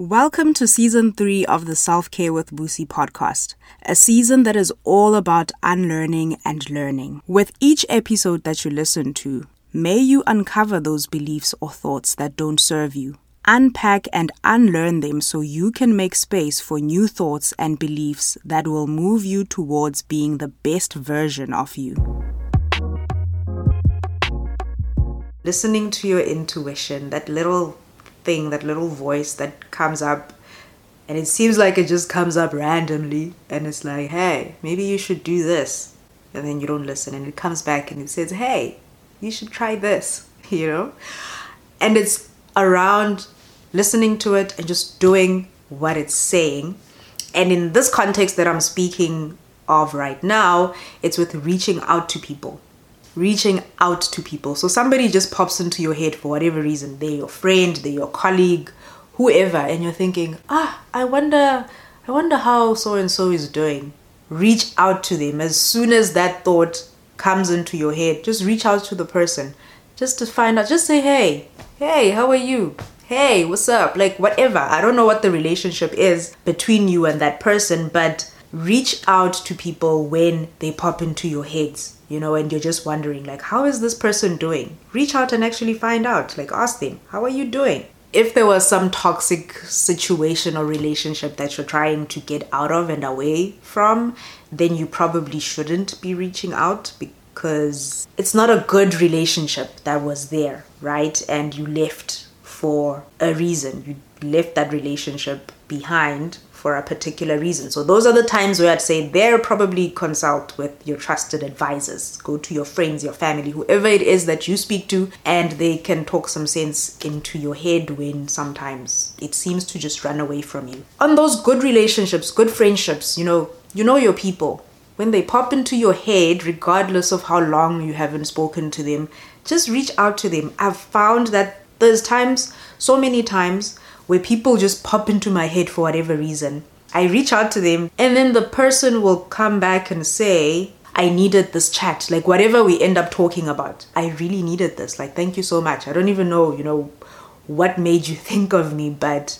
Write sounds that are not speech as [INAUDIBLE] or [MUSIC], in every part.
Welcome to season three of the Self Care with Busi podcast, a season that is all about unlearning and learning. With each episode that you listen to, may you uncover those beliefs or thoughts that don't serve you, unpack and unlearn them so you can make space for new thoughts and beliefs that will move you towards being the best version of you. Listening to your intuition, that little thing, that little voice that comes up, and it seems like it just comes up randomly, and it's like, hey, maybe you should do this. And then you don't listen, and it comes back and it says, hey, you should try this, [LAUGHS] you know? And it's around listening to it and just doing what it's saying. And in this context that I'm speaking of right now, it's with reaching out to people reaching out to people. So somebody just pops into your head for whatever reason. They're your friend, they're your colleague, whoever, and you're thinking, ah, I wonder, I wonder how so and so is doing. Reach out to them as soon as that thought comes into your head. Just reach out to the person, just to find out. Just say, hey, hey, how are you? Hey, what's up? Like whatever. I don't know what the relationship is between you and that person, but reach out to people when they pop into your heads you know, and you're just wondering, like, how is this person doing? Reach out and actually find out. Like, ask them, how are you doing? If there was some toxic situation or relationship that you're trying to get out of and away from, then you probably shouldn't be reaching out because it's not a good relationship that was there, right? And you left for a reason. You left that relationship behind for a particular reason. So those are the times where I'd say there probably consult with your trusted advisors. Go to your friends, your family, whoever it is that you speak to, and they can talk some sense into your head when sometimes it seems to just run away from you. On those good relationships, good friendships, you know, you know your people. When they pop into your head, regardless of how long you haven't spoken to them, just reach out to them. I've found that there's times, so many times, where people just pop into my head for whatever reason. I reach out to them, and then the person will come back and say, I needed this chat. Like, whatever we end up talking about, I really needed this. Like, thank you so much. I don't even know, you know, what made you [LAUGHS] think of me, but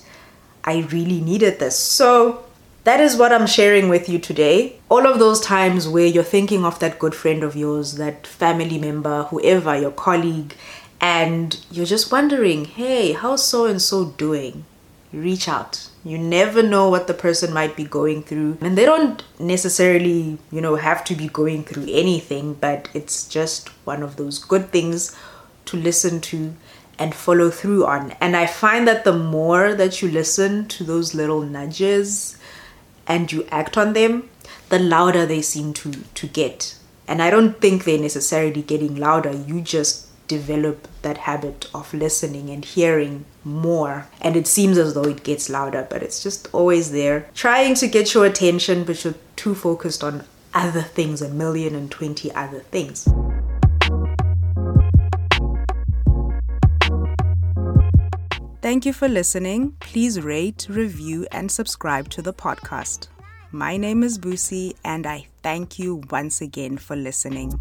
I really needed this. So, that is what I'm sharing with you today. All of those times where you're thinking of that good friend of yours, that family member, whoever, your colleague, and you're just wondering, hey, how's so and so doing? Reach out. You never know what the person might be going through. And they don't necessarily, you know, have to be going through anything, but it's just one of those good things to listen to and follow through on. And I find that the more that you listen to those little nudges and you act on them, the louder they seem to to get. And I don't think they're necessarily getting louder. You just develop that habit of listening and hearing more. And it seems as though it gets louder, but it's just always there, trying to get your attention, but you're too focused on other things, a million and twenty other things. Thank you for listening. Please rate, review, and subscribe to the podcast. My name is Busi, and I thank you once again for listening.